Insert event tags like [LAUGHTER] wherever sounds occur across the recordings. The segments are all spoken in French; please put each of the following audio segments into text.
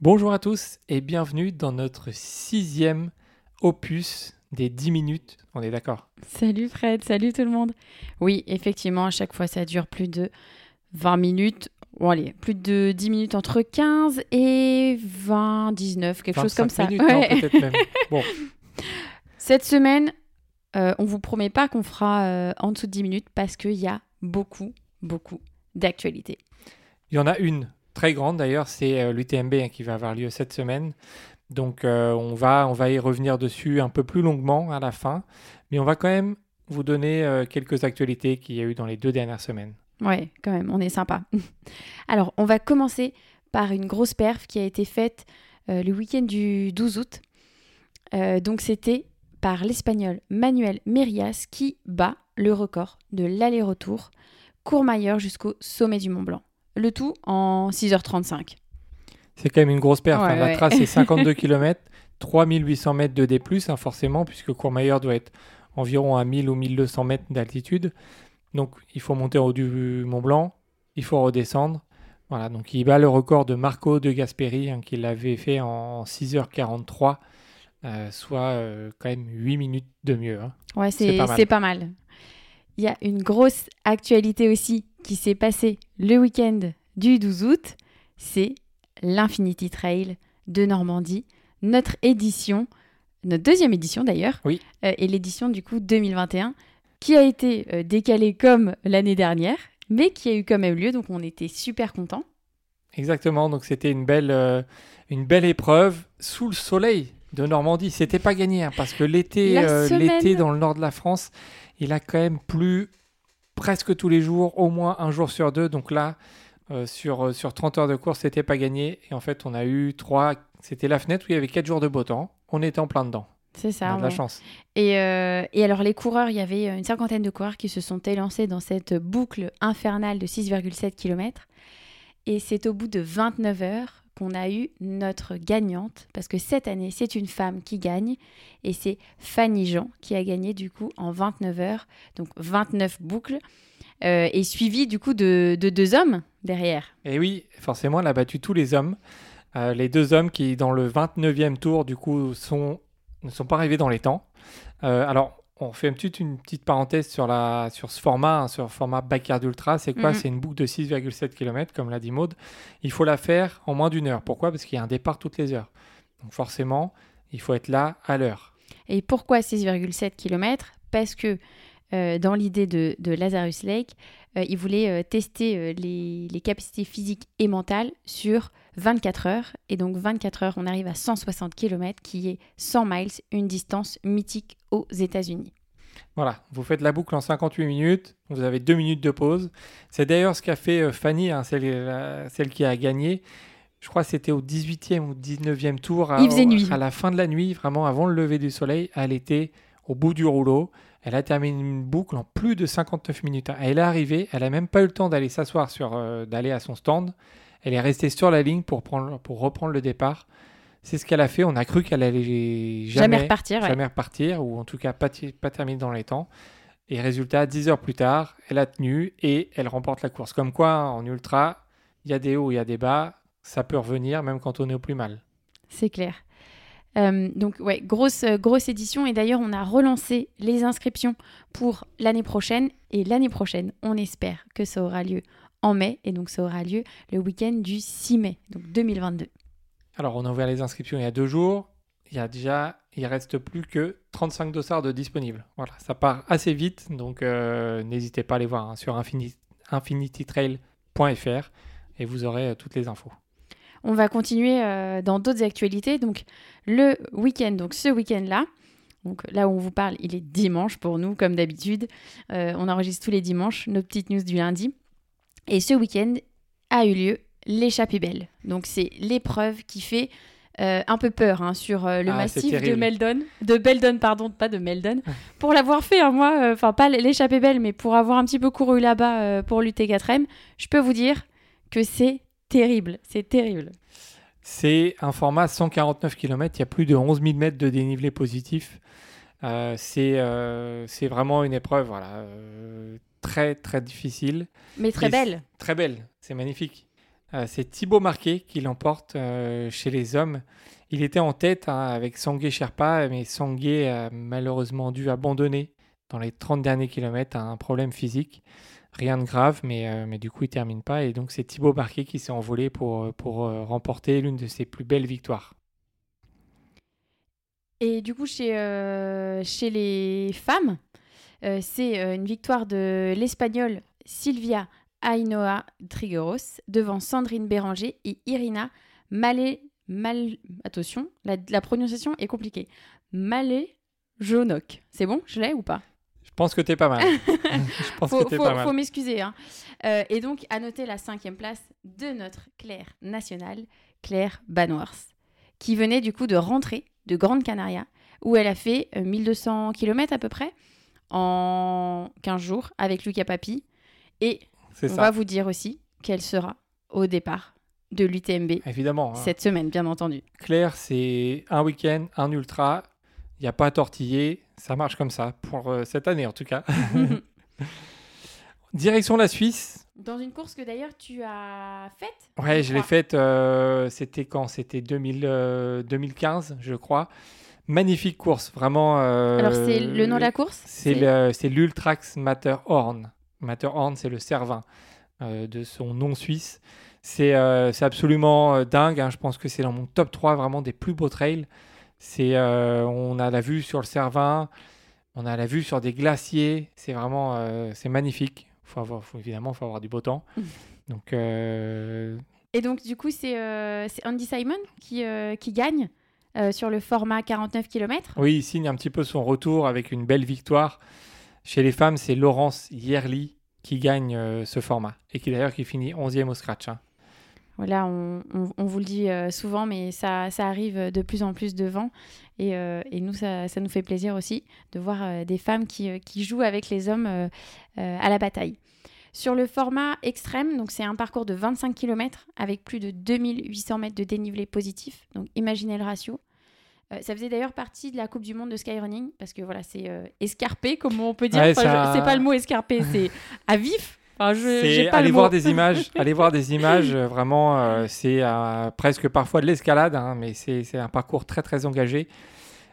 Bonjour à tous et bienvenue dans notre sixième opus des 10 minutes. On est d'accord? Salut Fred, salut tout le monde. Oui, effectivement, à chaque fois ça dure plus de 20 minutes. Bon, allez, plus de 10 minutes entre 15 et 20, 19, quelque chose comme ça. Minutes, non, Ouais. peut-être même. [LAUGHS] Bon, Cette semaine, euh, on vous promet pas qu'on fera euh, en dessous de 10 minutes parce qu'il y a beaucoup, beaucoup d'actualités. il y en a une très grande d'ailleurs, c'est euh, l'UTMB hein, qui va avoir lieu cette semaine. Donc euh, on, va, on va y revenir dessus un peu plus longuement à la fin. Mais on va quand même vous donner euh, quelques actualités qu'il y a eu dans les deux dernières semaines. Ouais, quand même, on est sympa. [LAUGHS] Alors, on va commencer par une grosse perf qui a été faite le week-end du 12 août. Donc, c'était par l'Espagnol Manuel Merias qui bat le record de l'aller-retour Courmayeur jusqu'au sommet du Mont Blanc. Le tout en 6h35. C'est quand même une grosse. Ouais, hein. La trace est 52 km, 3800 mètres de D+, hein, forcément, puisque Courmayeur doit être environ à 1000 ou 1200 mètres d'altitude. Donc il faut monter au haut du Mont Blanc, il faut redescendre. Voilà, donc il bat le record de Marco de Gasperi, hein, qui l'avait fait en 6h43, euh, soit euh, quand même 8 minutes de mieux. hein. Ouais, c'est pas mal. Il y a une grosse actualité aussi qui s'est passée le week-end du 12 août. C'est l'Infinity Trail de Normandie, notre édition, notre deuxième édition d'ailleurs, Oui. euh, et l'édition du coup 2021, qui a été euh, décalée comme l'année dernière, mais qui a eu quand même lieu, donc on était super contents. Exactement, donc c'était une belle, euh, une belle épreuve sous le soleil de Normandie. C'était pas gagné, hein, parce que l'été, euh, semaine. l'été dans le nord de la France, il a quand même plu presque tous les jours, au moins un jour sur deux. Donc là, euh, sur, euh, sur 30 heures de course, c'était pas gagné. Et en fait, on a eu trois. C'était la fenêtre où il y avait 4 jours de beau temps. On était en plein dedans. C'est On ça. a de la chance. Et, euh, et alors les coureurs, il y avait une cinquantaine de coureurs qui se sont élancés dans cette boucle infernale de 6,7 km. Et c'est au bout de 29 heures a eu notre gagnante, parce que cette année, c'est une femme qui gagne, et c'est Fanny Jean qui a gagné du coup en 29 heures, donc 29 boucles, euh, et suivi du coup de, de deux hommes derrière. Et oui, forcément, elle a battu tous les hommes. Euh, les deux hommes qui, dans le 29e tour, du coup, sont, ne sont pas arrivés dans les temps. Euh, alors, on fait une petite, une petite parenthèse sur, la, sur ce format, hein, sur le format Backyard Ultra. C'est quoi? Mhm. C'est une boucle de 6,7 km, comme l'a dit Maude. Il faut la faire en moins d'une heure. Pourquoi? Parce qu'il y a un départ toutes les heures. Donc, forcément, il faut être là à l'heure. Et pourquoi 6,7 km Parce que euh, dans l'idée de, de Lazarus Lake, il voulait euh, tester euh, les, les capacités physiques et mentales sur 24 heures. Et donc 24 heures, on arrive à 160 km, qui est 100 miles, une distance mythique aux États-Unis. Voilà, vous faites la boucle en 58 minutes, vous avez deux minutes de pause. C'est d'ailleurs ce qu'a fait euh, Fanny, hein, celle qui a gagné. Je crois que c'était au 18e ou 19e tour. À, Il faisait nuit. À la fin de la nuit, vraiment avant le lever du soleil, elle était au bout du rouleau. Elle a terminé une boucle en plus de 59 minutes. hein. Elle est arrivée, elle a même pas eu le temps d'aller s'asseoir sur, euh, d'aller à son stand. Elle est restée sur la ligne pour, prendre, pour reprendre le départ. C'est ce qu'elle a fait. On a cru qu'elle allait Jamais, repartir. ouais. jamais repartir, ou en tout cas pas, pas terminer dans les temps. Et résultat, 10 heures plus tard, elle a tenu et elle remporte la course. Comme quoi, en ultra, il y a des hauts, il y a des bas, ça peut revenir même quand on est au plus mal. C'est clair. Euh, donc ouais, grosse, euh, grosse édition et d'ailleurs on a relancé les inscriptions pour l'année prochaine et l'année prochaine on espère que ça aura lieu en mai et donc ça aura lieu le week-end du 6 mai donc 2022. Alors, on a ouvert les inscriptions il y a deux jours. Il y a déjà, il reste plus que 35 dossards de disponibles. Voilà, ça part assez vite, donc euh, n'hésitez pas à aller voir hein, sur infini- infinitytrail.fr et vous aurez toutes les infos. On va continuer euh, dans d'autres actualités. Donc le week-end donc ce week-end là donc là où on vous parle il est dimanche pour nous comme d'habitude. Euh, on enregistre tous les dimanches nos petites news du lundi. Et ce week-end a eu lieu l'échappée belle. Donc c'est l'épreuve qui fait euh, un peu peur hein, sur euh, le Ah, massif de. Meldon, de Beldon, pardon, pas de Meldon, pour l'avoir fait, hein, moi, euh, enfin pas l'échappée belle, mais pour avoir un petit peu couru là-bas pour l'UT4M, je peux vous dire que c'est terrible, c'est terrible. C'est un format 149 km, il y a plus de 11 000 mètres de dénivelé positif. Euh, c'est euh, vraiment une épreuve voilà, euh, très très difficile. Mais très Et belle. Très belle, c'est magnifique. Euh, c'est Thibaut Marquet qui l'emporte chez les hommes. Il était en tête hein, avec Sangué Sherpa, mais Sangué a malheureusement dû abandonner dans les 30 derniers kilomètres à un problème physique. Rien de grave, mais, euh, mais du coup, il termine pas. Et donc, c'est Thibaut Marquet qui s'est envolé pour, pour remporter l'une de ses plus belles victoires. Et du coup, chez, chez les femmes, c'est une victoire de l'Espagnole Sylvia Ainoa Trigueros devant Sandrine Béranger et Irina Malé. Mal... Attention, la, prononciation est compliquée. Malé Jonok. C'est bon Je l'ai ou pas? Je pense que t'es pas mal. [LAUGHS] Je pense faut, que pas mal. Faut m'excuser. Hein. Euh, et donc, à noter la cinquième place de notre Claire nationale, Claire Banoirs, qui venait du coup de rentrer de Grande Canaria, où elle a fait 1200 euh, km à peu près en 15 jours avec Lucas Papi. Et on va vous dire aussi qu'elle sera au départ de l'UTMB. Évidemment. Hein. Cette semaine, bien entendu. Claire, c'est un week-end, un ultra. Il n'y a pas à tortiller. Ça marche comme ça, pour euh, cette année en tout cas. [LAUGHS] Direction la Suisse. Dans une course que d'ailleurs tu as faite Ouais, je, l'ai faite. Euh, c'était quand? C'était 2015, euh, je crois. Magnifique course, vraiment. Alors, c'est le nom de la course? C'est l'Ultrax Matterhorn. Matterhorn, c'est le Cervin euh, de son nom suisse. C'est euh, absolument euh, dingue. Hein. Je pense que c'est dans mon top 3 vraiment des plus beaux trails. On a la vue sur le Cervin, on a la vue sur des glaciers. C'est vraiment c'est magnifique. Faut avoir, évidemment, il faut avoir du beau temps. Donc, Et donc, du coup, c'est Andy Simon qui, qui gagne sur le format 49 km. Oui, il signe un petit peu son retour avec une belle victoire. Chez les femmes, c'est Laurence Yerli qui gagne euh, ce format et qui d'ailleurs qui finit 11e au scratch. Hein. Voilà, on, vous le dit euh, souvent, mais ça, ça, arrive de plus en plus devant. Et, euh, et nous, ça, ça, nous fait plaisir aussi de voir des femmes qui, qui, jouent avec les hommes à la bataille. Sur le format extrême, donc c'est un parcours de 25 km avec plus de 2800 mètres de dénivelé positif. Donc imaginez le ratio. Euh, ça faisait d'ailleurs partie de la Coupe du Monde de skyrunning parce que voilà, c'est euh, escarpé, comme on peut dire. C'est pas le mot escarpé, c'est à vif. Enfin, je, pas allez voir des images, [LAUGHS] allez voir des images. Euh, vraiment, c'est presque parfois de l'escalade, hein, mais c'est un parcours très très engagé.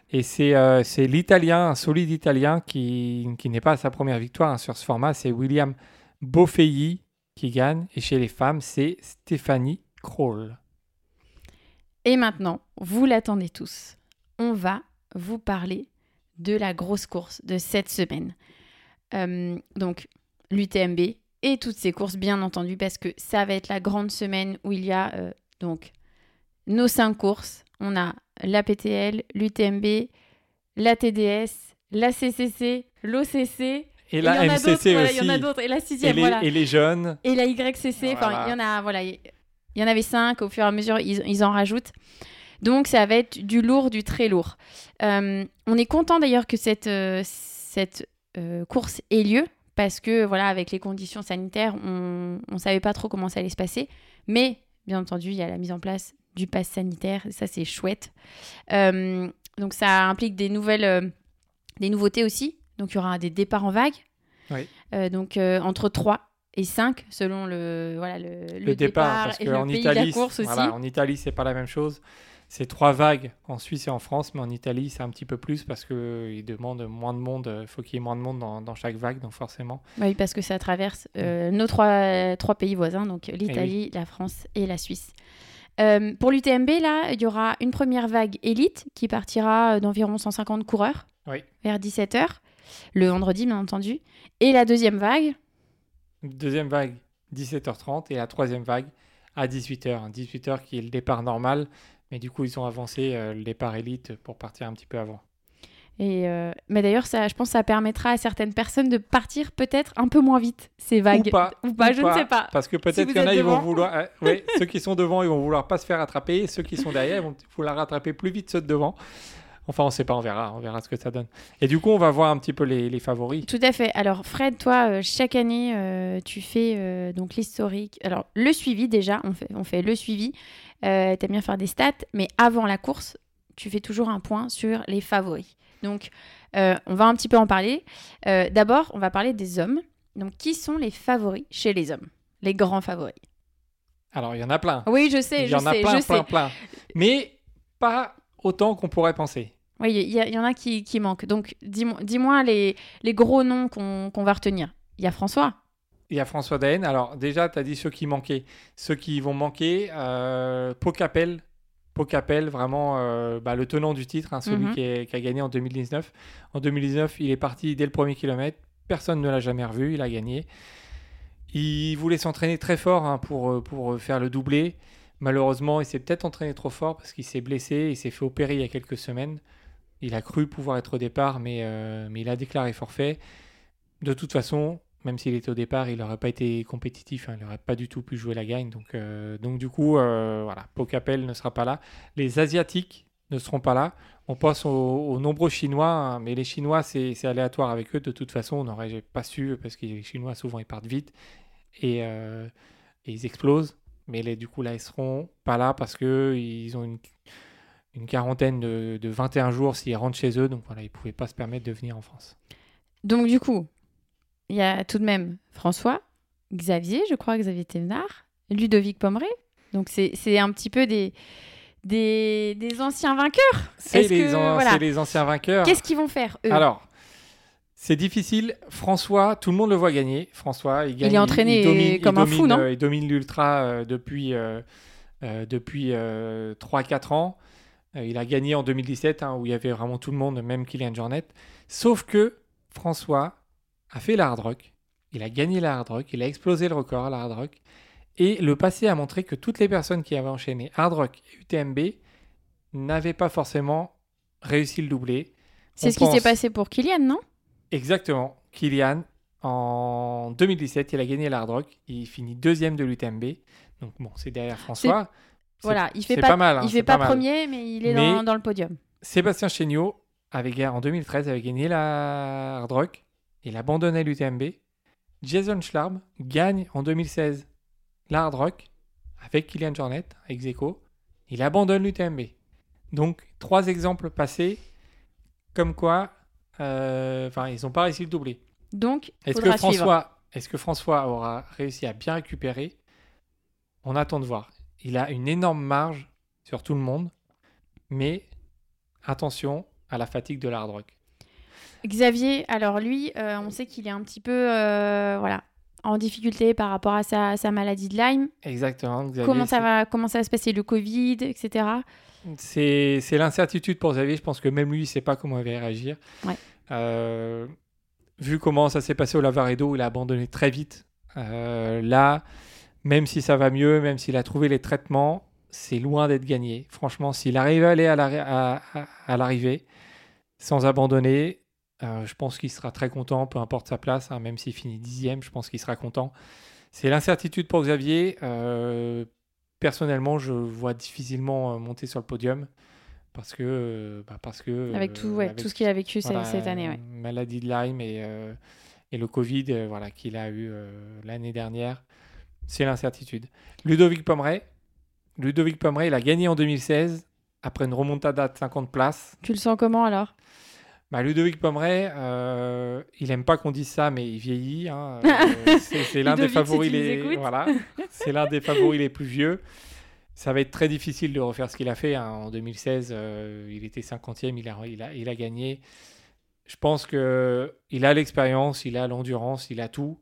Et c'est l'Italien, un solide Italien qui, qui n'est pas à sa première victoire hein, sur ce format. C'est William Bofei qui gagne. Et chez les femmes, c'est Stéphanie Kroll. Et maintenant, vous l'attendez tous on va vous parler de la grosse course de cette semaine. Euh, donc, l'UTMB et toutes ces courses, bien entendu, parce que ça va être la grande semaine où il y a euh, donc nos cinq courses. On a la PTL, l'UTMB, la TDS, la CCC, l'OCC. Et la MCC aussi. Il y en a d'autres. Et la sixième, et les, Et les jeunes. Et la YCC. Enfin, il y en a, voilà. Il y en avait cinq. Au fur et à mesure, ils en rajoutent. Donc ça va être du lourd, du très lourd. Euh, on est content d'ailleurs que cette, euh, cette euh, course ait lieu parce que voilà, avec les conditions sanitaires, on ne savait pas trop comment ça allait se passer. Mais bien entendu, il y a la mise en place du pass sanitaire, ça c'est chouette. donc ça implique des nouvelles, des nouveautés aussi. Donc il y aura des départs en vague. donc entre 3 et 5 selon le, voilà, le, départ, parce qu'en Italie, voilà, en Italie, c'est pas la même chose c'est trois vagues en Suisse et en France, mais en Italie, c'est un petit peu plus parce qu'ils demandent moins de monde. Il faut qu'il y ait moins de monde dans, chaque vague, donc forcément. Oui, parce que ça traverse euh, nos trois, trois pays voisins, donc eh l'Italie, la France et la Suisse. Euh, pour l'UTMB, là, il y aura une première vague élite qui partira d'environ 150 coureurs vers 17h, le vendredi, bien entendu. Et la deuxième vague? Deuxième vague, 17h30, et la troisième vague à 18h. 18h qui est le départ normal mais du coup, ils ont avancé euh, le départ élite pour partir un petit peu avant. Et euh, mais d'ailleurs, ça, je pense que ça permettra à certaines personnes de partir peut-être un peu moins vite, ces vagues. Ou pas. Ou pas, je ne sais pas. Parce que peut-être qu'il y en a, ils vont vouloir. Euh, [LAUGHS] oui, ceux qui sont devant, ils vont vouloir pas se faire rattraper. Et ceux qui sont derrière, ils vont vouloir rattraper plus vite ceux de devant. Enfin, on ne sait pas, on verra, on verra ce que ça donne. Et du coup, on va voir un petit peu les, les favoris. Tout à fait. Alors, Fred, toi, chaque année, tu fais donc l'historique. Alors, le suivi déjà, on fait, on fait le suivi euh, tu aimes bien faire des stats, mais avant la course, tu fais toujours un point sur les favoris. Donc, euh, on va un petit peu en parler. Euh, d'abord, on va parler des hommes. Donc, qui sont les favoris chez les hommes? Les grands favoris Alors, il y en a plein. Oui, je sais, il y je en a plein, plein, sais. plein. Mais pas autant qu'on pourrait penser. Oui, il y, en a qui, qui manquent. Donc, dis-moi les, les gros noms qu'on va retenir. Il y a François. Il y a François Daen. Alors, déjà, tu as dit ceux qui manquaient. Ceux qui vont manquer, euh, Pocapel. Pocapel, vraiment euh, bah, le tenant du titre, hein, celui Mhm. qui, est- qui a gagné en 2019. En 2019, il est parti dès le premier kilomètre. Personne ne l'a jamais revu. Il a gagné. Il voulait s'entraîner très fort hein, pour, euh, pour euh, faire le doublé. Malheureusement, il s'est peut-être entraîné trop fort parce qu'il s'est blessé. Il s'est fait opérer il y a quelques semaines. Il a cru pouvoir être au départ, mais, euh, mais il a déclaré forfait. De toute façon, même s'il était au départ, il n'aurait pas été compétitif. hein, il n'aurait pas du tout pu jouer la gagne. Donc, euh, donc du coup, euh, voilà, Pocapel ne sera pas là. Les Asiatiques ne seront pas là. On pense aux, nombreux Chinois, hein, mais les Chinois, c'est aléatoire avec eux. De toute façon, on n'aurait pas su, parce que les Chinois, souvent, ils partent vite et, euh, ils explosent. Mais les, du coup, là, ils seront pas là parce qu'ils ont une, une quarantaine de, de 21 jours s'ils rentrent chez eux. Donc voilà, ils ne pouvaient pas se permettre de venir en France. Donc, du coup, il y a tout de même François, Xavier, je crois, Xavier Thévenard, Ludovic Pomeray. Donc, c'est un petit peu des, des, des anciens vainqueurs. C'est les, que- an- voilà. c'est les anciens vainqueurs. Qu'est-ce qu'ils vont faire, eux? Alors, c'est difficile. François, tout le monde le voit gagner. François, il gagne. est entraîné domine- comme un domine, fou, non? euh, Il domine l'ultra euh, depuis, euh, depuis 3-4 ans. Euh, il a gagné en 2017, hein, où il y avait vraiment tout le monde, même Kylian Jornet. Sauf que François a fait la hard rock. Il a gagné la hard rock. Il a explosé le record à la hard rock. Et le passé a montré que toutes les personnes qui avaient enchaîné hard rock et UTMB n'avaient pas forcément réussi le doublé. C'est ce qui s'est passé pour Kylian, non? Exactement. Kylian, en 2017, il a gagné l'Hard Rock. Il finit deuxième de l'UTMB. Donc bon, c'est derrière François. Voilà, il fait pas, pas mal, hein, il fait pas, premier, mais il est Mais- dans, dans le podium. Sébastien Chéniaud, avait, en 2013, avait gagné la Hard Rock. Il abandonnait l'UTMB. Jason Schlarb gagne en 2016 la Hard Rock avec Kylian Jornet, ex aequo. Il abandonne l'UTMB. Donc, trois exemples passés, comme quoi, euh, enfin, ils n'ont pas réussi le doublé. Donc, Est-ce que. François, est-ce que François aura réussi à bien récupérer? On attend de voir. Il a une énorme marge sur tout le monde, mais attention à la fatigue de l'hard rock. Xavier, alors lui, euh, on sait qu'il est un petit peu euh, voilà, en difficulté par rapport à sa, sa maladie de Lyme. Exactement. Xavier, comment, ça va, comment ça va se passer, le Covid, etc. C'est c'est l'incertitude pour Xavier. Je pense que même lui, il ne sait pas comment il va réagir. Ouais. Euh, vu comment ça s'est passé au Lavaredo, il a abandonné très vite. Là, même si ça va mieux, même s'il a trouvé les traitements, c'est loin d'être gagné. Franchement, s'il arrive à aller à l'arri- à- à- à l'arrivée sans abandonner, euh, je pense qu'il sera très content, peu importe sa place, hein, même s'il finit dixième, je pense qu'il sera content. C'est l'incertitude pour Xavier. Euh, personnellement, je vois difficilement euh, monter sur le podium parce que, bah, parce que Avec tout, ouais, avec tout ce qu'il a vécu voilà, cette année. Ouais. Maladie de Lyme et, euh, et le Covid voilà, qu'il a eu l'année dernière. C'est l'incertitude. Ludovic Pomeray. Ludovic Pomeray, il a gagné en 2016 après une remontada de 50 places. Tu le sens comment alors? Bah, Ludovic Pomeray, euh, il aime pas qu'on dise ça, mais il vieillit. hein. [LAUGHS] Euh, c'est l'un des si favoris les voilà, c'est l'un des favoris les plus vieux. Ça va être très difficile de refaire ce qu'il a fait hein. en 2016. euh, il était 50e, il a, il a, il a gagné. Je pense que il a l'expérience, il a l'endurance, il a tout,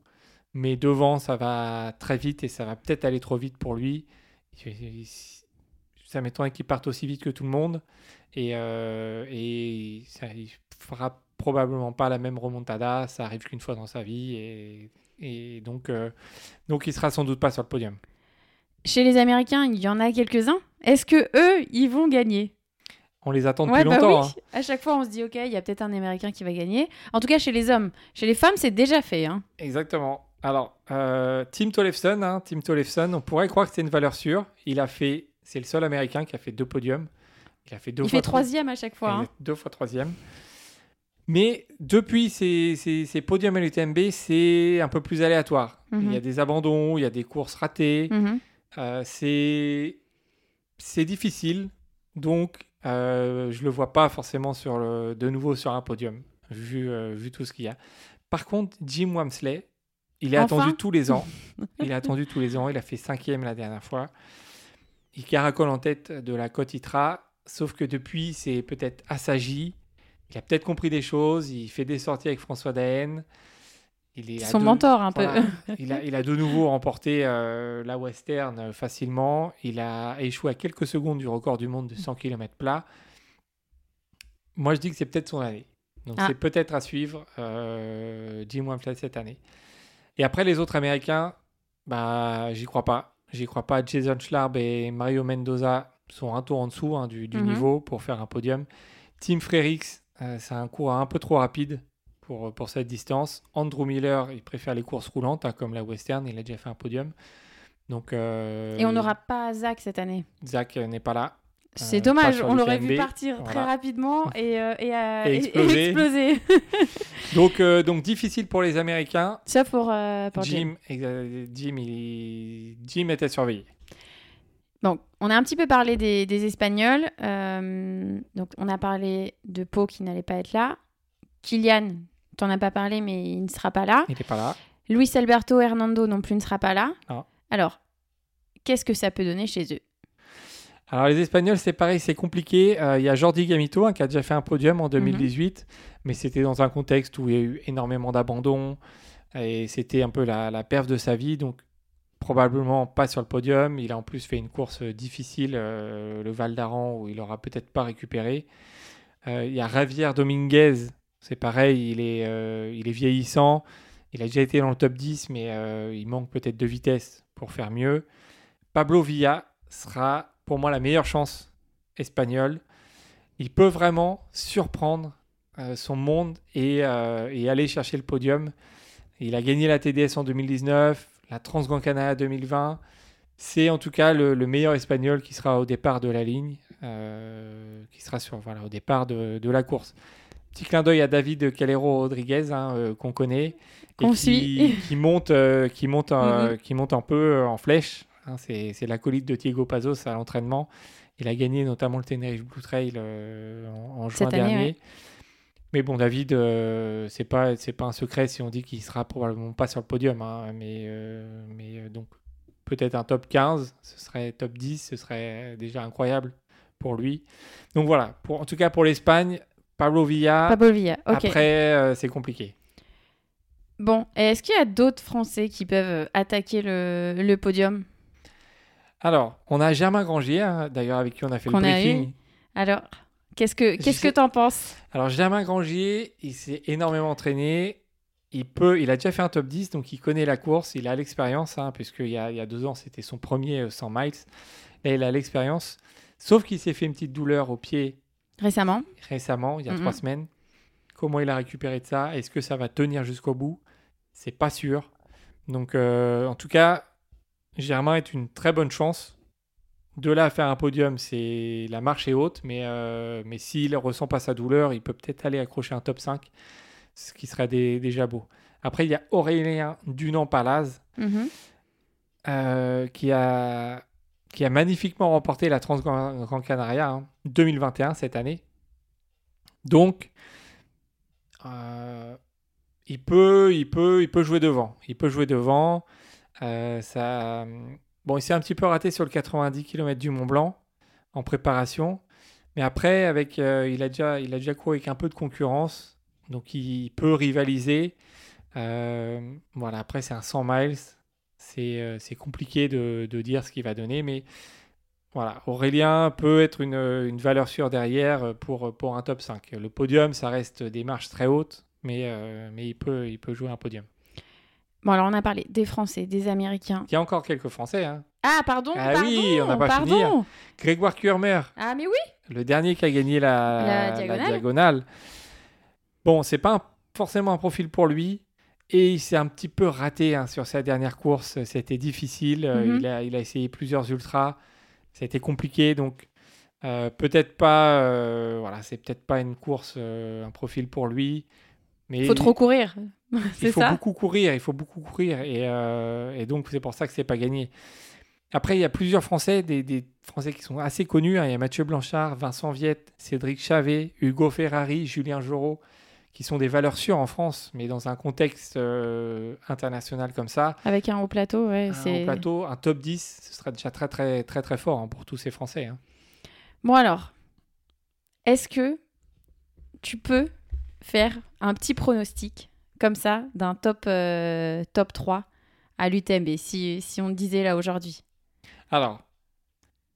mais devant ça va très vite et ça va peut-être aller trop vite pour lui. Ça m'étonnerait qu'il parte aussi vite que tout le monde et, euh, et ça, il fera probablement pas la même remontada. Ça arrive qu'une fois dans sa vie et, et donc, euh, donc il sera sans doute pas sur le podium. Chez les Américains, il y en a quelques-uns. Est-ce que eux, ils vont gagner? On les attend depuis Ouais, bah longtemps. oui. hein. À chaque fois, on se dit, ok, il y a peut-être un Américain qui va gagner. En tout cas, chez les hommes. Chez les femmes, c'est déjà fait. Hein. Exactement. Alors, euh, Tim Tollefson, hein, Tim Tollefson, on pourrait croire que c'est une valeur sûre. Il a fait, c'est le seul Américain qui a fait deux podiums. Il a fait deux Il fois fait troisième à chaque fois. hein. Deux fois troisième. Mais depuis ces, ces, ces podiums à l'UTMB, c'est un peu plus aléatoire. Mhm. Il y a des abandons, il y a des courses ratées. Mhm. Euh, c'est c'est difficile. Donc, euh, je le vois pas forcément sur le, de nouveau sur un podium, vu, euh, vu tout ce qu'il y a. Par contre, Jim Wamsley, Il est Enfin attendu tous les ans. Il est attendu tous les ans. Il a fait cinquième la dernière fois. Il caracole en tête de la côte ITRA. Sauf que depuis, c'est peut-être assagi. Il a peut-être compris des choses. Il fait des sorties avec François Daen. Il est à Son mentor, un peu. [LAUGHS] il, a, il a de nouveau remporté euh, la Western facilement. Il a échoué à quelques secondes du record du monde de 100 km plat. Moi, je dis que c'est peut-être son année. Donc, Ah. c'est peut-être à suivre euh, Jim Wamflet cette année. Et après, les autres Américains, bah, j'y crois pas. J'y crois pas. Jason Schlarb et Mario Mendoza sont un tour en dessous hein, du, du Mhm. niveau pour faire un podium. Tim Frerix, euh, c'est un cours un peu trop rapide pour, pour cette distance. Andrew Miller, il préfère les courses roulantes, hein, comme la Western. Il a déjà fait un podium. Donc, euh, Et on n'aura pas Zach cette année. Zach euh, n'est pas là. C'est Euh, dommage, on l'aurait vu partir très rapidement [LAUGHS] et, euh, et, euh, Et exploser. [LAUGHS] Donc, euh, donc difficile pour les Américains. Sauf pour, pour Jim. Jim, il- Jim était surveillé. Donc, on a un petit peu parlé des, des Espagnols. donc, on a parlé de Pau qui n'allait pas être là. Kylian, t'en as pas parlé, mais il ne sera pas là. Il n'est pas là. Luis Alberto Hernando non plus ne sera pas là. Alors, qu'est-ce que ça peut donner chez eux? Alors les Espagnols, c'est pareil, c'est compliqué. Euh, Il y a Jordi Gamito hein, qui a déjà fait un podium en 2018, mais c'était dans un contexte où il y a eu énormément d'abandon et c'était un peu la, la perf de sa vie, donc probablement pas sur le podium. Il a en plus fait une course difficile, euh, le Val d'Aran, où il aura peut-être pas récupéré. Euh, Il y a Javier Dominguez, c'est pareil, il est, euh, il est vieillissant. Il a déjà été dans le top 10, mais il manque peut-être de vitesse pour faire mieux. Pablo Villa sera pour moi la meilleure chance espagnole. Il peut vraiment surprendre euh, son monde et, euh, et aller chercher le podium. Il a gagné la TDS en 2019, la Transgran Canaria 2020. C'est en tout cas le, le meilleur espagnol qui sera au départ de la ligne, euh, qui sera sur, voilà, au départ de, de la course. Petit clin d'œil à David Calero Rodriguez, hein, euh, qu'on connaît, et qui, monte, euh, qui, monte, qui monte un peu en flèche. Hein. c'est l'acolyte de Diego Pazos à l'entraînement. Il a gagné notamment le Tenerife Blue Trail euh, en, en juin Cette année, dernier. ouais. Mais bon, David, euh, c'est pas c'est pas un secret si on dit qu'il sera probablement pas sur le podium, hein, mais euh, mais euh, donc peut-être un top 15, ce serait top 10, ce serait déjà incroyable pour lui. Donc voilà, pour, en tout cas pour l'Espagne, Pablo Villa. Pablo Villa, ok. Après, c'est compliqué. Bon, est-ce qu'il y a d'autres Français qui peuvent attaquer le, le podium? Alors, on a Germain Grangier, hein, d'ailleurs avec qui on a fait le briefing. Alors, qu'est-ce que qu'est-ce que t'en penses? Alors Germain Grangier, il s'est énormément entraîné. Il peut, il a déjà fait un top 10, donc il connaît la course, il a l'expérience, hein, puisqu'il y a, il y a deux ans, c'était son premier euh, 100 miles. Là, il a l'expérience. Sauf qu'il s'est fait une petite douleur au pied Récemment récemment, il y a trois semaines. Comment il a récupéré de ça? Est-ce que ça va tenir jusqu'au bout? C'est pas sûr. Donc, euh, en tout cas, Germain est une très bonne chance. De là à faire un podium, c'est la marche est haute, mais, euh, mais s'il ne ressent pas sa douleur, il peut peut-être aller accrocher un top 5, ce qui serait dé- déjà beau. Après, il y a Aurélien Dunant-Palaz, Mhm. euh, qui, a, qui a magnifiquement remporté la Transgran Canaria hein, 2021 cette année. Donc, euh, il, peut, il, peut, il peut jouer devant. Il peut jouer devant. Euh, ça, bon, il s'est un petit peu raté sur le 90 km du Mont Blanc en préparation. Mais après, avec, euh, il, a déjà, il a déjà couru avec un peu de concurrence. Donc, il peut rivaliser. Euh, voilà, après, c'est un 100 miles. C'est compliqué de, dire ce qu'il va donner, mais voilà, Aurélien peut être une, valeur sûre derrière pour, pour un top 5. Le podium, ça reste des marches très hautes, mais, mais il, peut, il peut jouer un podium. Bon, alors on a parlé des Français, des Américains. Il y a encore quelques Français. Hein. Ah, pardon, Ah pardon, oui, on n'a pas pardon. fini. Grégoire Kurmer, Ah, mais oui le dernier qui a gagné la, La la diagonale. diagonale. Bon, c'est pas un- forcément un profil pour lui. Et il s'est un petit peu raté hein, sur sa dernière course. C'était difficile. Euh, Mhm. il, a, il a essayé plusieurs ultras. Ça a été compliqué. Donc, euh, peut-être pas. euh, voilà, c'est peut-être pas une course, euh, un profil pour lui. Mais Faut trop courir. il [LAUGHS] faut ça beaucoup courir, il faut beaucoup courir. Et, euh, et donc, c'est pour ça que c'est pas gagné. Après, il y a plusieurs Français, des, des Français qui sont assez connus. hein. Il y a Mathieu Blanchard, Vincent Viette, Cédric Chavet, Hugo Ferrari, Julien Jorot, qui sont des valeurs sûres en France, mais dans un contexte euh, international comme ça, Avec un haut plateau, ouais. un haut plateau, un top 10, ce serait déjà très très très très fort hein, pour tous ces Français. hein. Bon alors, est-ce que tu peux faire un petit pronostic comme ça d'un top, euh, top 3 à l'UTMB si, si on le disait là aujourd'hui Alors,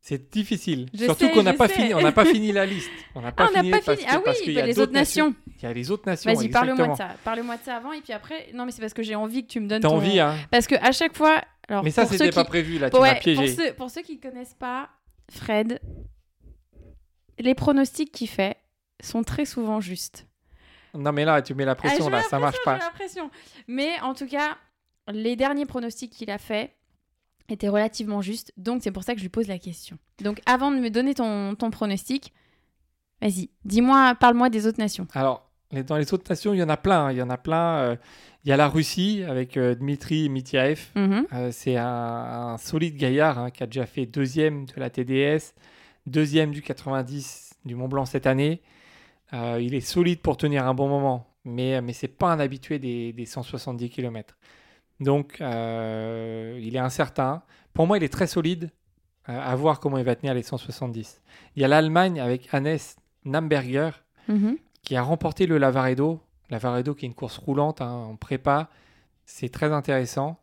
c'est difficile. Je Surtout qu'on n'a pas fini, on n'a pas fini la [LAUGHS] liste. On n'a Ah, pas n'a fini pas parce fini. que- Ah parce oui, y bah, a les autres nations. Il y a les autres nations. Vas-y, parle-moi de ça. Parle-moi de ça avant et puis après. Non, mais c'est parce que j'ai envie que tu me donnes T'as ton. envie, hein Parce que à chaque fois. Alors, Mais ça, c'était pas prévu, là, tu Ouais, m'as piégé. Pour ceux, pour ceux qui ne connaissent pas Fred, les pronostics qu'il fait sont très souvent justes. Non, mais là, tu mets la Ah, pression, là, ça marche l'impression, pas. Mais en tout cas, les derniers pronostics qu'il a fait étaient relativement justes. Donc, c'est pour ça que je lui pose la question. Donc, avant de me donner ton, ton pronostic, vas-y, dis-moi, parle-moi des autres nations. Alors, dans les autres nations, il y en a plein. hein, Il y en a plein. euh, Il y a la Russie avec euh, Dmitri Mityaev. Mhm. Euh, c'est un, un solide gaillard hein, qui a déjà fait deuxième de la TDS, deuxième du 90 du Mont Blanc cette année. Euh, il est solide pour tenir un bon moment, mais, mais c'est pas un habitué des, des 170 km. Donc, euh, il est incertain. Pour moi, il est très solide. Euh, à voir comment il va tenir les 170. Il y a l'Allemagne avec Hannes Namberger Mhm. qui a remporté le Lavaredo. Lavaredo qui est une course roulante hein, en prépa. C'est très intéressant.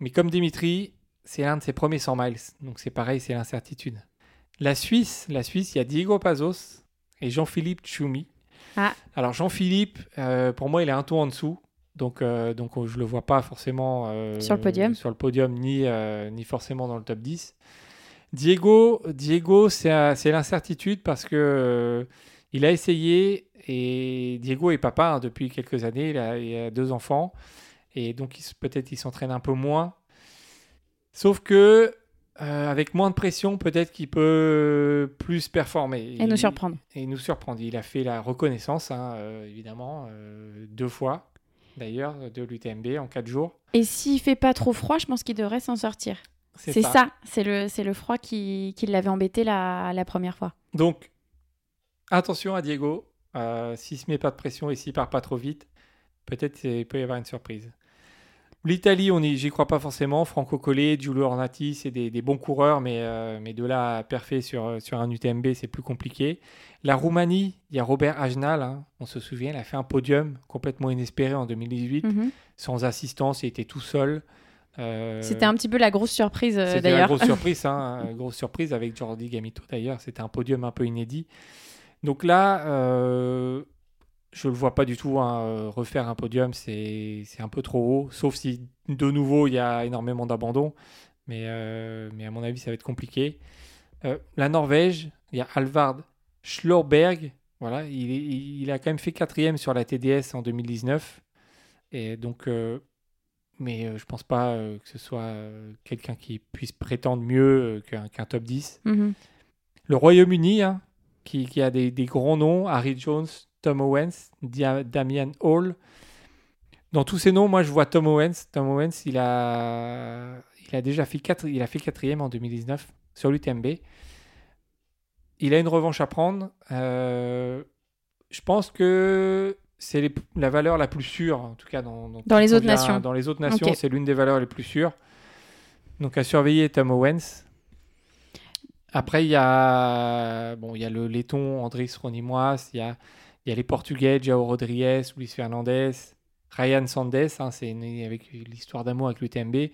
Mais comme Dimitri, c'est l'un de ses premiers 100 miles. Donc c'est pareil, c'est l'incertitude. La Suisse, la Suisse, il y a Diego Pazos et Jean-Philippe Tchoumi. Ah. Alors Jean-Philippe, euh, pour moi, il est un tour en dessous. Donc, euh, donc je le vois pas forcément euh, Sur le podium. sur le podium ni, euh, ni forcément dans le top 10. Diego, Diego c'est euh, l'incertitude parce que euh, il a essayé et Diego est papa hein, depuis quelques années. Il a, il a deux enfants et donc peut-être il s'entraîne un peu moins. Sauf que euh, avec moins de pression, peut-être qu'il peut plus performer Et nous surprendre. et nous surprendre. Il a fait la reconnaissance, hein, euh, évidemment, euh, deux fois d'ailleurs de l'UTMB en quatre jours. Et s'il fait pas trop froid, je pense qu'il devrait s'en sortir. C'est ça, c'est le, le froid qui, qui l'avait embêté la, la première fois. Donc, attention à Diego. Euh, S'il se met pas de pression et s'il part pas trop vite, peut-être il peut y avoir une surprise. L'Italie, on j'y crois pas forcément. Franco Collet, Giulio Ornati, c'est des, des bons coureurs, mais, euh, mais de là à perfer sur, sur un UTMB, c'est plus compliqué. La Roumanie, il y a Robert Agenal, hein, on se souvient, il a fait un podium complètement inespéré en 2018, Mhm. sans assistance, il était tout seul. Euh, C'était un petit peu la grosse surprise euh, c'était la d'ailleurs. grosse [LAUGHS] surprise, hein, euh, grosse surprise avec Jordi Gamito d'ailleurs. C'était un podium un peu inédit. Donc là, euh, je le vois pas du tout hein, euh, refaire un podium, c'est un peu trop haut. Sauf si de nouveau il y a énormément d'abandon, mais euh, mais à mon avis ça va être compliqué. Euh, la Norvège, il y a Alvard Schlorberg. Voilà, il, il a quand même fait quatrième sur la TDS en 2019. Et donc, euh, mais je pense pas que ce soit quelqu'un qui puisse prétendre mieux qu'un qu'un top 10. Mhm. Le Royaume-Uni, hein, qui, qui a des, des grands noms, Harry Jones, Tom Owens, Dia- Damian Hall. Dans tous ces noms, moi je vois Tom Owens. Tom Owens, il a, il a déjà fait, quatre, il a fait quatrième en 2019 sur l'UTMB. Il a une revanche à prendre. Euh, je pense que c'est la valeur la plus sûre, en tout cas dans, Dans les autres nations. Dans les autres nations, c'est l'une des valeurs les plus sûres. Donc à surveiller Tom Owens. Après, il y a, bon, il y a le laiton Andrés Ronimois, il y a, il y a les Portugais, João Rodrigues, Luis Fernandez, Ryan Sandes, hein, c'est né avec l'histoire d'amour avec l'UTMB.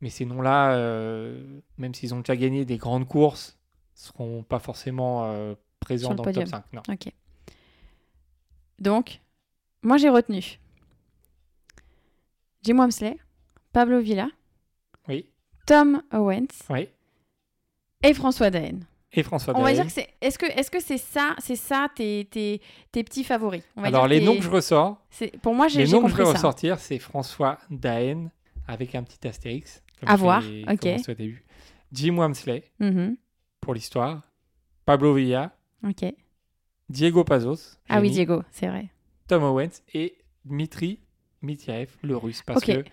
Mais ces noms-là, euh, même s'ils ont déjà gagné des grandes courses, seront pas forcément euh, présents le dans le top podium. 5. Non. Ok. Donc, moi j'ai retenu Jim Wamsley, Pablo Villa, Oui, Tom Owens oui. et François Daen. Et François On va dire que c'est. Est-ce que est-ce que c'est ça, c'est ça tes, tes, tes petits favoris? On va Alors, les tes- noms que je ressors, c'est- Pour moi, j'ai les noms que je vais ressortir, c'est François Daen avec un petit astérix. comme À voir, ok. au début. Jim Wamsley Mhm. pour l'histoire. Pablo Villa, Ok. Diego Pazos, Ah oui, Diego, c'est vrai. Tom Owens et Dmitri Mityaev, le russe, parce Ok. que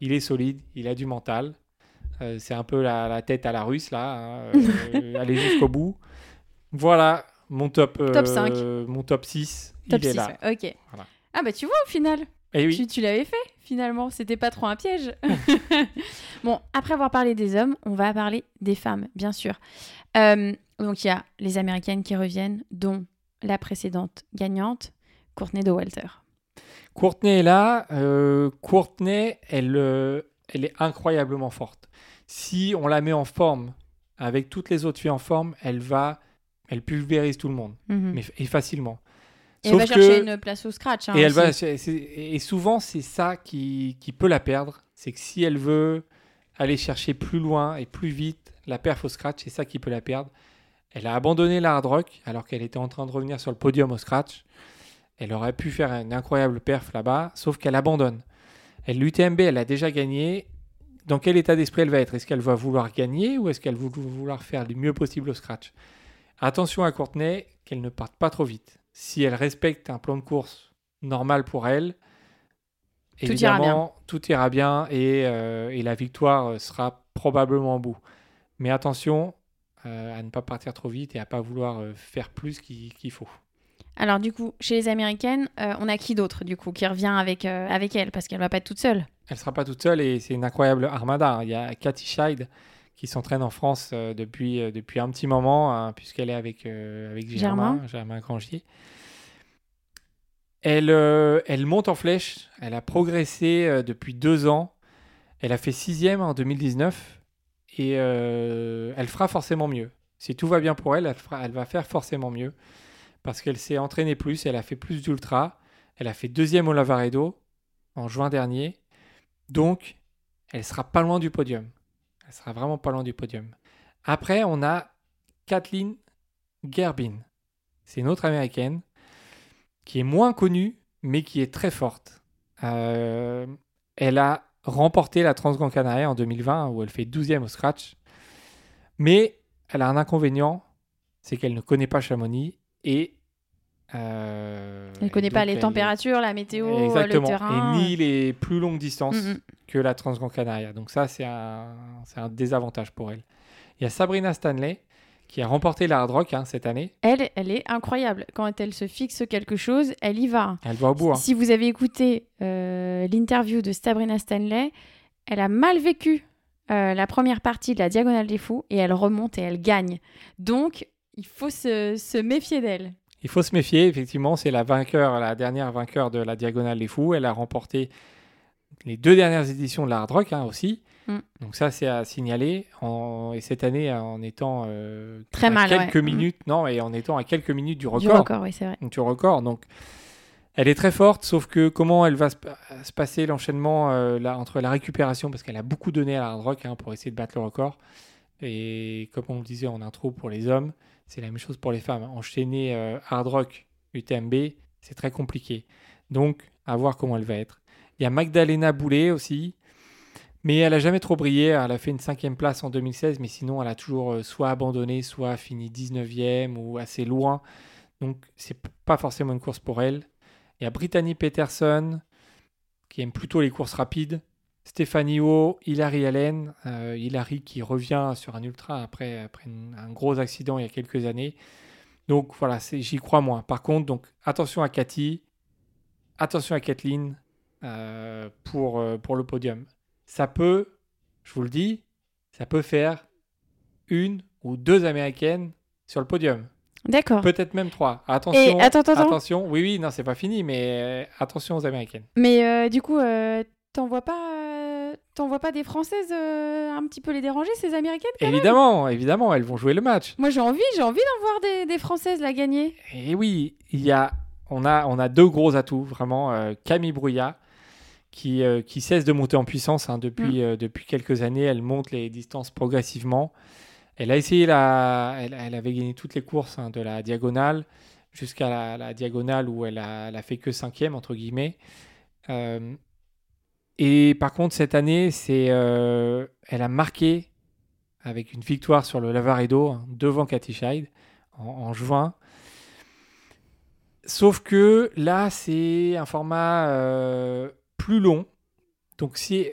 il est solide, il a du mental. Euh, c'est un peu la, la tête à la russe, là. hein, euh, [LAUGHS] aller jusqu'au bout. Voilà, mon top, euh, Top cinq. mon top 6, Top il est 6, là. ouais. ok. Voilà. Ah bah tu vois au final, Et oui, tu, tu l'avais fait finalement, c'était pas trop un piège. [LAUGHS] [LAUGHS] bon, après avoir parlé des hommes, on va parler des femmes, bien sûr. Euh, donc il y a les Américaines qui reviennent, dont la précédente gagnante, Courtney de Walter. Courtenay est là. Euh, Courtenay, elle, euh, elle est incroyablement forte. Si on la met en forme, avec toutes les autres filles en forme, elle va, elle pulvérise tout le monde, Mhm. mais et facilement. Et elle va chercher une place au scratch. hein, elle va, et souvent, c'est ça qui, qui peut la perdre. C'est que si elle veut aller chercher plus loin et plus vite la perf au scratch, c'est ça qui peut la perdre. Elle a abandonné la hard rock alors qu'elle était en train de revenir sur le podium au scratch. Elle aurait pu faire une incroyable perf là-bas, sauf qu'elle abandonne. L'UTMB, elle a déjà gagné. Dans quel état d'esprit elle va être? Est-ce qu'elle va vouloir gagner ou est-ce qu'elle va vouloir faire le mieux possible au scratch? Attention à Courtenay, qu'elle ne parte pas trop vite. Si elle respecte un plan de course normal pour elle, Tout ira évidemment, tout ira bien et, euh, et la victoire euh, sera probablement au bout. Mais attention euh, à ne pas partir trop vite et à pas vouloir faire plus qu'il qu'il faut. Alors du coup, chez les Américaines, euh, on a qui d'autre du coup qui revient avec, euh, avec elle? Parce qu'elle va pas être toute seule. Elle sera pas toute seule et c'est une incroyable armada. Il y a Cathy Scheid qui s'entraîne en France euh, depuis, depuis un petit moment, hein, puisqu'elle est avec, avec Germain, Germain Grangier. Elle, elle monte en flèche. Elle a progressé depuis deux ans. Elle a fait sixième en 2019 et elle fera forcément mieux. Si tout va bien pour elle, elle, fera- elle va faire forcément mieux parce qu'elle s'est entraînée plus, elle a fait plus d'ultra. Elle a fait deuxième au Lavaredo en juin dernier. Donc, elle sera pas loin du podium. Elle sera vraiment pas loin du podium. Après, on a Kathleen Gerbin. C'est une autre américaine qui est moins connue, mais qui est très forte. Euh, elle a remporté la Transgran Canaria en 2020, où elle fait 12e au scratch. Mais elle a un inconvénient, c'est qu'elle ne connaît pas Chamonix et. Euh, Elle ne connaît pas les températures, la météo, Exactement. le terrain. Et ni les plus longues distances Mm, mm. que la Transgran Canaria. Donc ça, c'est un, désavantage pour elle. Il y a Sabrina Stanley qui a remporté la Hard Rock hein, cette année. Elle, elle est incroyable. Quand elle se fixe quelque chose, elle y va. Elle va au bout. hein. Si vous avez écouté euh, l'interview de Sabrina Stanley, elle a mal vécu euh, la première partie de la Diagonale des Fous et elle remonte et elle gagne. Donc, il faut se, se méfier d'elle. Il faut se méfier, effectivement, c'est la vainqueur, la dernière vainqueur de la Diagonale des Fous. Elle a remporté les deux dernières éditions de la Hard Rock hein, aussi. Mm. Donc ça, c'est à signaler. En- et cette année, en étant euh, Très à mal, quelques ouais. Mm. minutes, non, et en étant à quelques minutes du Du record. record, oui, c'est vrai. du record. Donc, elle est très forte, sauf que comment elle va se, pa- se passer l'enchaînement euh, entre la récupération, parce qu'elle a beaucoup donné à la hard rock hein, pour essayer de battre le record. Et comme on le disait en intro pour les hommes, c'est la même chose pour les femmes. Enchaîner euh, hard rock, UTMB, c'est très compliqué. Donc, à voir comment elle va être. Il y a Magdalena Boulet aussi. Mais elle a jamais trop brillé. Elle a fait une cinquième place en 2016, mais sinon elle a toujours euh, soit abandonné, soit fini 19e ou assez loin. Donc c'est pas forcément une course pour elle. Il y a Brittany Peterson qui aime plutôt les courses rapides. Stéphanie O, Hilary Allen, euh, Hilary qui revient sur un ultra après, après un gros accident il y a quelques années. Donc voilà, c'est- j'y crois moins. Par contre, donc attention à Cathy, attention à Kathleen euh, pour, euh, pour le podium. Ça peut, je vous le dis, ça peut faire une ou deux américaines sur le podium. D'accord. Peut-être même trois. Attention. Et attends. Attention. Oui, oui, non, c'est pas fini, mais attention aux américaines. Mais du coup, t'en vois pas, t'en vois pas des Françaises euh, un petit peu les déranger, ces Américaines quand même Évidemment, évidemment, elles vont jouer le match. Moi, j'ai envie, j'ai envie d'en voir des, des Françaises la gagner. Et oui, il y a, on a, on a deux gros atouts, vraiment. Euh, Camille Brouillat, qui, euh, qui cesse de monter en puissance hein, depuis, euh, depuis quelques années. Elle monte les distances progressivement. Elle a essayé la, elle, elle avait gagné toutes les courses hein, de la diagonale jusqu'à la, la diagonale où elle a, elle a fait que cinquième entre guillemets. Euh, et par contre cette année, c'est, euh, elle a marqué avec une victoire sur le Lavaredo hein, devant Cathy Scheid en, en juin. Sauf que là, c'est un format euh, plus long. Donc, si,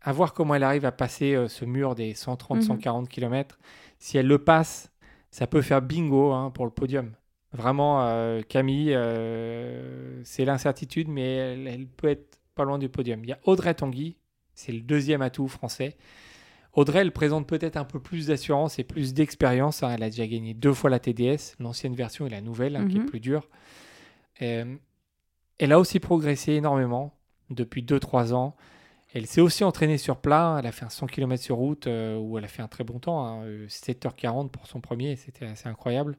à voir comment elle arrive à passer euh, ce mur des 130-140 km. Si elle le passe, ça peut faire bingo hein, pour le podium. Vraiment, Camille, c'est l'incertitude, mais elle, elle peut être pas loin du podium. Il y a Audrey Tanguy, c'est le deuxième atout français. Audrey, elle présente peut-être un peu plus d'assurance et plus d'expérience. hein. Elle a déjà gagné deux fois la TDS, l'ancienne version et la nouvelle, hein, qui est Mhm. plus dure. Euh, elle a aussi progressé énormément depuis 2-3 ans. Elle s'est aussi entraînée sur plat. Elle a fait un 100 km sur route euh, où elle a fait un très bon temps, hein, euh, 7h40 pour son premier. C'était assez incroyable.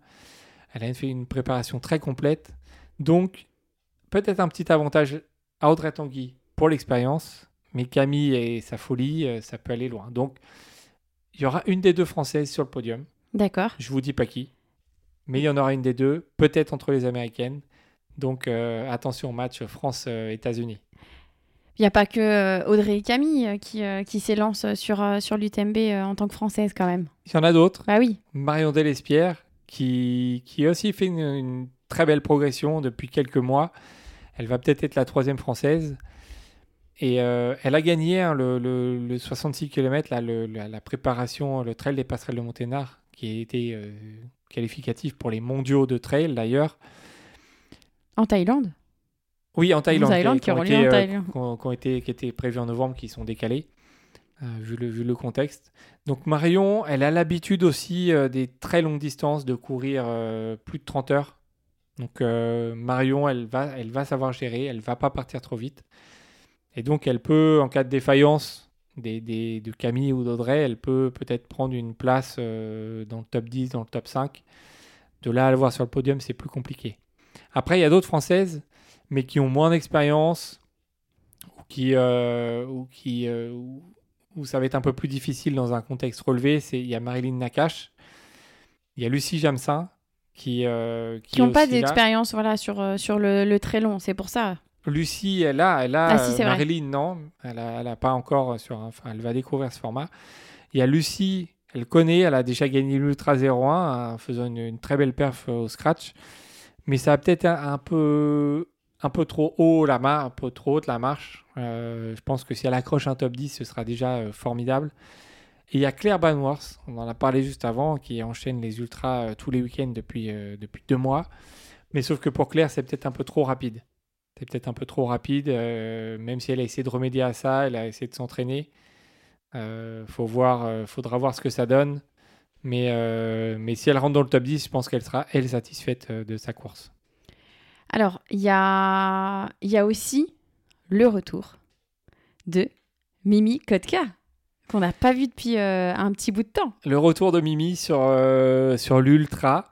Elle a fait une préparation très complète. Donc, peut-être un petit avantage à Audrey Tanguy pour l'expérience. Mais Camille et sa folie, euh, ça peut aller loin. Donc, il y aura une des deux Françaises sur le podium. D'accord. Je vous dis pas qui. Mais il y en aura une des deux, peut-être entre les Américaines. Donc, euh, attention au match France-États-Unis. Il n'y a pas que euh, Audrey et Camille qui, qui s'élancent sur, sur l'UTMB en tant que française quand même. Il y en a d'autres. Bah oui. Marion Delespierre, qui, qui a aussi fait une, une très belle progression depuis quelques mois. Elle va peut-être être la troisième française. Et euh, elle a gagné hein, le, le- le 66 km, là, le- la, la préparation, le trail des passerelles de Monténard, qui a été euh, qualificatif pour les mondiaux de trail d'ailleurs. En Thaïlande? Oui, en Thaïlande. En Thaïlande. qui ont- été, qui étaient prévus en novembre, qui sont décalés, euh, vu, le, vu le contexte. Donc Marion, elle a l'habitude aussi euh, des très longues distances, de courir plus de 30 heures. Donc euh, Marion, elle va, elle va savoir gérer, elle va pas partir trop vite. Et donc elle peut, en cas de défaillance de Camille ou d'Audrey, elle peut peut-être prendre une place euh, dans le top 10, dans le top 5. De là à le voir sur le podium, c'est plus compliqué. Après, il y a d'autres Françaises mais qui ont moins d'expérience ou qui, euh, ou qui euh, ça va être un peu plus difficile dans un contexte relevé. Il y a Marilyn Nakache, il y a Lucie Jamsin qui euh, Qui n'ont est pas d'expérience voilà, sur, euh, sur le, le très long, c'est pour ça. Lucie, elle a, elle a Ah, si, euh. Marilyn, non, elle a, elle a pas encore sur, un- enfin, elle va découvrir ce format. Il y a Lucie, elle connaît, elle a déjà gagné l'Ultra 01 en faisant une, une très belle perf euh, au scratch, mais ça a peut-être un, un peu, un peu trop haut la marche, un peu trop haute la marche. Euh, je pense que si elle accroche un top 10, ce sera déjà euh, formidable. Et il y a Claire Banworth, on en a parlé juste avant, qui enchaîne les ultras euh, tous les week-ends depuis, euh, depuis deux mois. Mais sauf que pour Claire, c'est peut-être un peu trop rapide. C'est peut-être un peu trop rapide, euh, même si elle a essayé de remédier à ça, elle a essayé de s'entraîner. Euh, faut voir, faudra voir ce que ça donne. Mais, mais si elle rentre dans le top 10, je pense qu'elle sera, elle, satisfaite de sa course. Alors, il y a, y a aussi le retour de Mimi Kotka, qu'on n'a pas vu depuis euh, un petit bout de temps. Le retour de Mimi sur, euh, sur l'Ultra.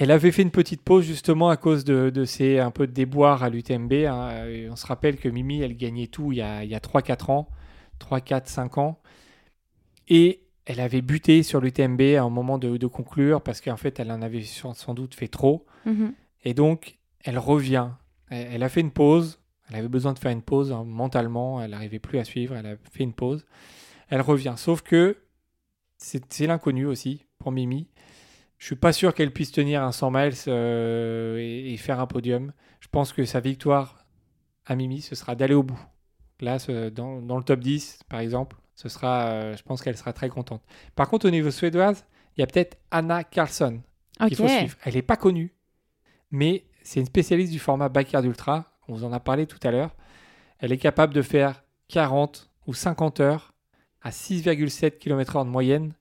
Elle avait fait une petite pause justement à cause de, de ses un peu de déboires à l'UTMB. hein. On se rappelle que Mimi, elle gagnait tout il y a, il y a 3-4 ans, 3, 4, 5 ans. Et elle avait buté sur l'UTMB à un moment de, de conclure parce qu'en fait, elle en avait sans doute fait trop. Mhm. Et donc, elle revient. Elle, elle a fait une pause. Elle avait besoin de faire une pause hein, mentalement. Elle n'arrivait plus à suivre. Elle a fait une pause. Elle revient. Sauf que c'est l'inconnu aussi pour Mimi. Je suis pas sûr qu'elle puisse tenir un 100 miles euh, et, et faire un podium. Je pense que sa victoire à Mimi, ce sera d'aller au bout. Là, ce- dans, dans le top 10, par exemple, ce sera, euh, je pense qu'elle sera très contente. Par contre, au niveau suédoise, il y a peut-être Anna Carlsson Ok. qu'il faut suivre. Elle n'est pas connue, mais c'est une spécialiste du format backyard ultra. On vous en a parlé tout à l'heure. Elle est capable de faire 40 ou 50 heures à 6,7 km/h de moyenne.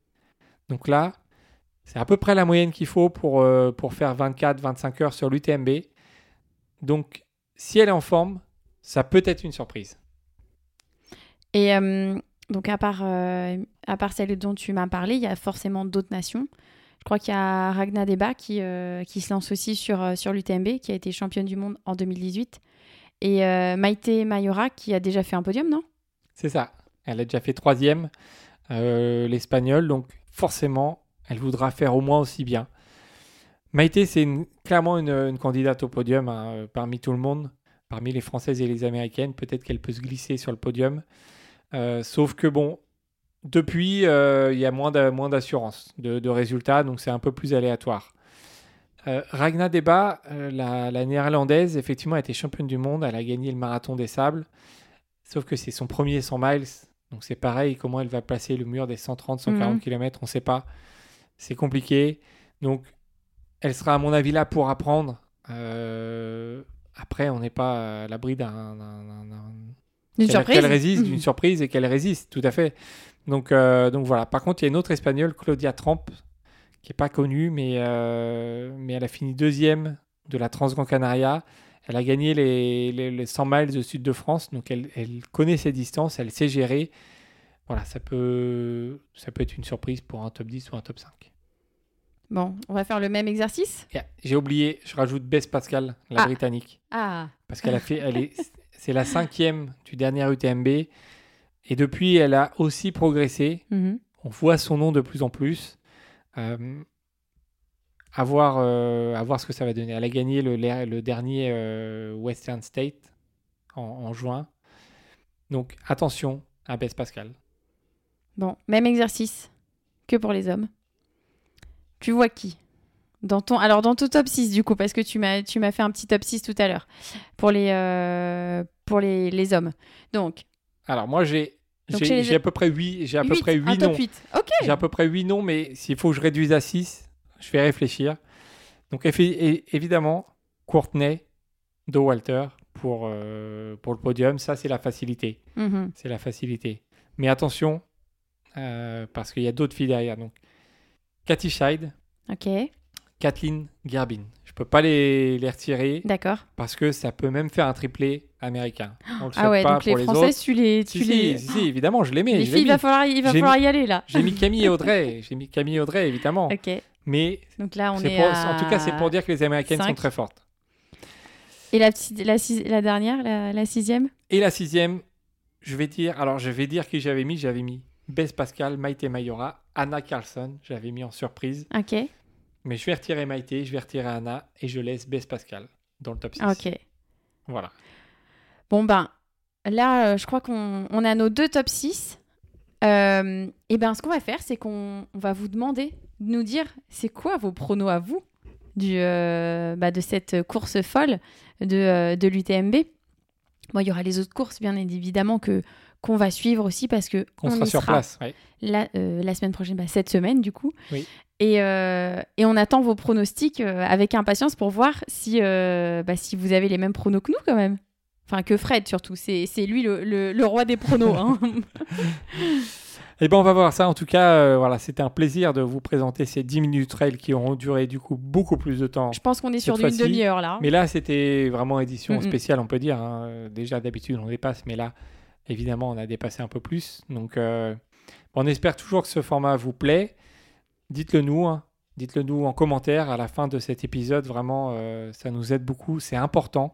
Donc là, c'est à peu près la moyenne qu'il faut pour, euh, pour faire 24-25 heures sur l'UTMB. Donc, si elle est en forme, ça peut être une surprise. Et euh, donc, à part, euh, à part celle dont tu m'as parlé, il y a forcément d'autres nations. Je crois qu'il y a Ragna Deba qui, qui se lance aussi sur, sur l'UTMB, qui a été championne du monde en 2018. Et euh, Maïté Mayora qui a déjà fait un podium, non? C'est ça. Elle a déjà fait troisième, euh, l'espagnol, donc forcément, elle voudra faire au moins aussi bien. Maïté, c'est clairement une, candidate au podium hein, euh, parmi tout le monde, parmi les Françaises et les Américaines. Peut-être qu'elle peut se glisser sur le podium. Sauf que bon, depuis, il y a moins d'a- moins d'assurance de résultats, donc c'est un peu plus aléatoire. Euh, Ragna Deba, euh, la, la néerlandaise, effectivement, a été championne du monde. Elle a gagné le marathon des sables. Sauf que c'est son premier 100 miles. Donc c'est pareil, comment elle va passer le mur des 130, 140 Mhm. km, on ne sait pas. C'est compliqué. Donc Elle sera, à mon avis, là pour apprendre. Euh, après, on n'est pas à l'abri d'un. d'un- d'un- d'un- Une qu'elle- surprise Qu'elle résiste, d'une [LAUGHS] surprise et qu'elle résiste, tout à fait. Donc, donc voilà. Par contre, il y a une autre espagnole, Claudia Tramp, qui n'est pas connue, mais, euh, mais elle a fini deuxième de la Transgran Canaria. Elle a gagné les, les, les 100 miles au sud de France, donc elle, elle connaît ses distances, elle sait gérer. Voilà, ça peut, ça peut être une surprise pour un top 10 ou un top 5. Bon, on va faire le même exercice? Yeah, J'ai oublié, je rajoute Bess Pascal, la Ah. britannique, Ah, parce qu'elle a fait, elle est, [LAUGHS] c'est la cinquième du dernier UTMB, et depuis, elle a aussi progressé. mhm. On voit son nom de plus en plus. Euh, à, voir, euh, à voir ce que ça va donner. Elle a gagné le, dernier euh, Western State en, en juin. Donc attention à Bess Pascal. Bon, même exercice que pour les hommes. Tu vois qui? Dans ton, Alors, dans ton top 6, du coup, parce que tu m'as, tu m'as fait un petit top 6 tout à l'heure, pour les, euh, pour les, les hommes. Donc, Alors moi j'ai j'ai les- à peu près 8 j'ai à peu près un 8 top noms. 8. Ok. J'ai à peu près 8 noms mais s'il faut que je réduise à 6, je vais réfléchir. Donc évidemment Courtney de Walter pour euh, pour le podium, ça c'est la facilité. Mhm. c'est la facilité. Mais attention, euh, parce qu'il y a d'autres filles derrière. Donc, Cathy Scheid, Ok, Kathleen Gerbin. Je peux pas les, les retirer d'accord. parce que ça peut même faire un triplé américain. On le Ah ouais, pas donc les pour les Français, autres. tu les... Si, Tu si, les... si, si, évidemment, je l'aimais. les je filles, il va falloir, il va falloir y aller, là. J'ai mis Camille et [LAUGHS] Audrey. J'ai mis Camille et Audrey, évidemment. Ok, Mais donc là, on est pour- à... en tout cas, c'est pour dire que les Américaines sont très fortes. Et la, petite, la, six- la dernière, la, la sixième? Et la sixième, je vais dire, alors je vais dire qui j'avais mis. J'avais mis Bess Pascal, Maïté Mayora, Anna Carlson. J'avais mis en surprise. Ok, Mais je vais retirer Maïté, je vais retirer Anna et je laisse Bess Pascal dans le top 6. ok. Voilà. Bon, ben, là, euh, je crois qu'on on a nos deux top 6. Euh, et ben, ce qu'on va faire, c'est qu'on on va vous demander de nous dire c'est quoi vos pronos à vous du, euh, bah, de cette course folle de, euh, de l'UTMB. Bon, il y aura les autres courses, bien évidemment, que qu'on va suivre aussi parce que On, sera y sur place. ouais. la, la semaine prochaine, bah, cette semaine du coup. Oui. Et, euh, et on attend vos pronostics euh, avec impatience pour voir si, euh, bah, si vous avez les mêmes pronos que nous quand même. Enfin, que Fred surtout. C'est c'est lui le, le- le roi des pronos. hein. [LAUGHS] Eh ben on va voir ça. En tout cas, euh, voilà, c'était un plaisir de vous présenter ces 10 minutes trail qui auront duré du coup beaucoup plus de temps. Je pense qu'on est sur une demi-heure là. Mais là, c'était vraiment édition Mm, spéciale, on peut dire. hein. Déjà, d'habitude, on dépasse, mais là, évidemment, on a dépassé un peu plus. Donc, euh, on espère toujours que ce format vous plaît. Dites-le nous. hein. Dites-le nous en commentaire à la fin de cet épisode. Vraiment, euh, ça nous aide beaucoup. C'est important.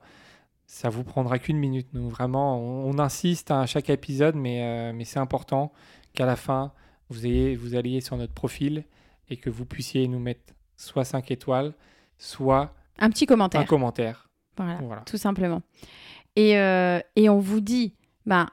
Ça vous prendra qu'une minute. Nous, vraiment, on, on insiste hein, à chaque épisode, mais, euh, mais c'est important qu'à la fin, vous, ayez, vous alliez sur notre profil et que vous puissiez nous mettre soit 5 étoiles, soit Un petit un commentaire. commentaire. Voilà, Voilà. tout simplement. Et, euh, et on vous dit, bah,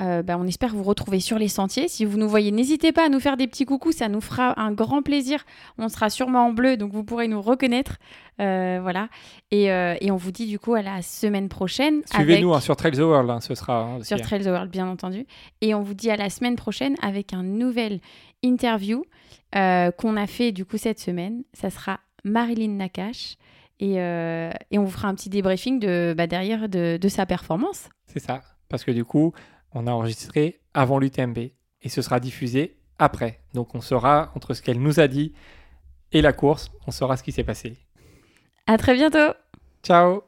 euh, bah, on espère vous retrouver sur les sentiers. Si vous nous voyez, n'hésitez pas à nous faire des petits coucous, ça nous fera un grand plaisir. On sera sûrement en bleu, donc vous pourrez nous reconnaître. Euh, voilà. Et, euh, et on vous dit du coup à la semaine prochaine. Suivez-nous avec- hein, sur Trails the World, hein, ce sera hein, sur hein. Trails the World, bien entendu. Et on vous dit à la semaine prochaine avec un nouvel interview qu'on a fait du coup cette semaine. Ça sera Marilyn Nakache. Et, et on vous fera un petit débriefing de, bah, derrière de, de sa performance. C'est ça. Parce que du coup, on a enregistré avant l'UTMB et ce sera diffusé après. Donc on saura entre ce qu'elle nous a dit et la course, on saura ce qui s'est passé. À très bientôt Ciao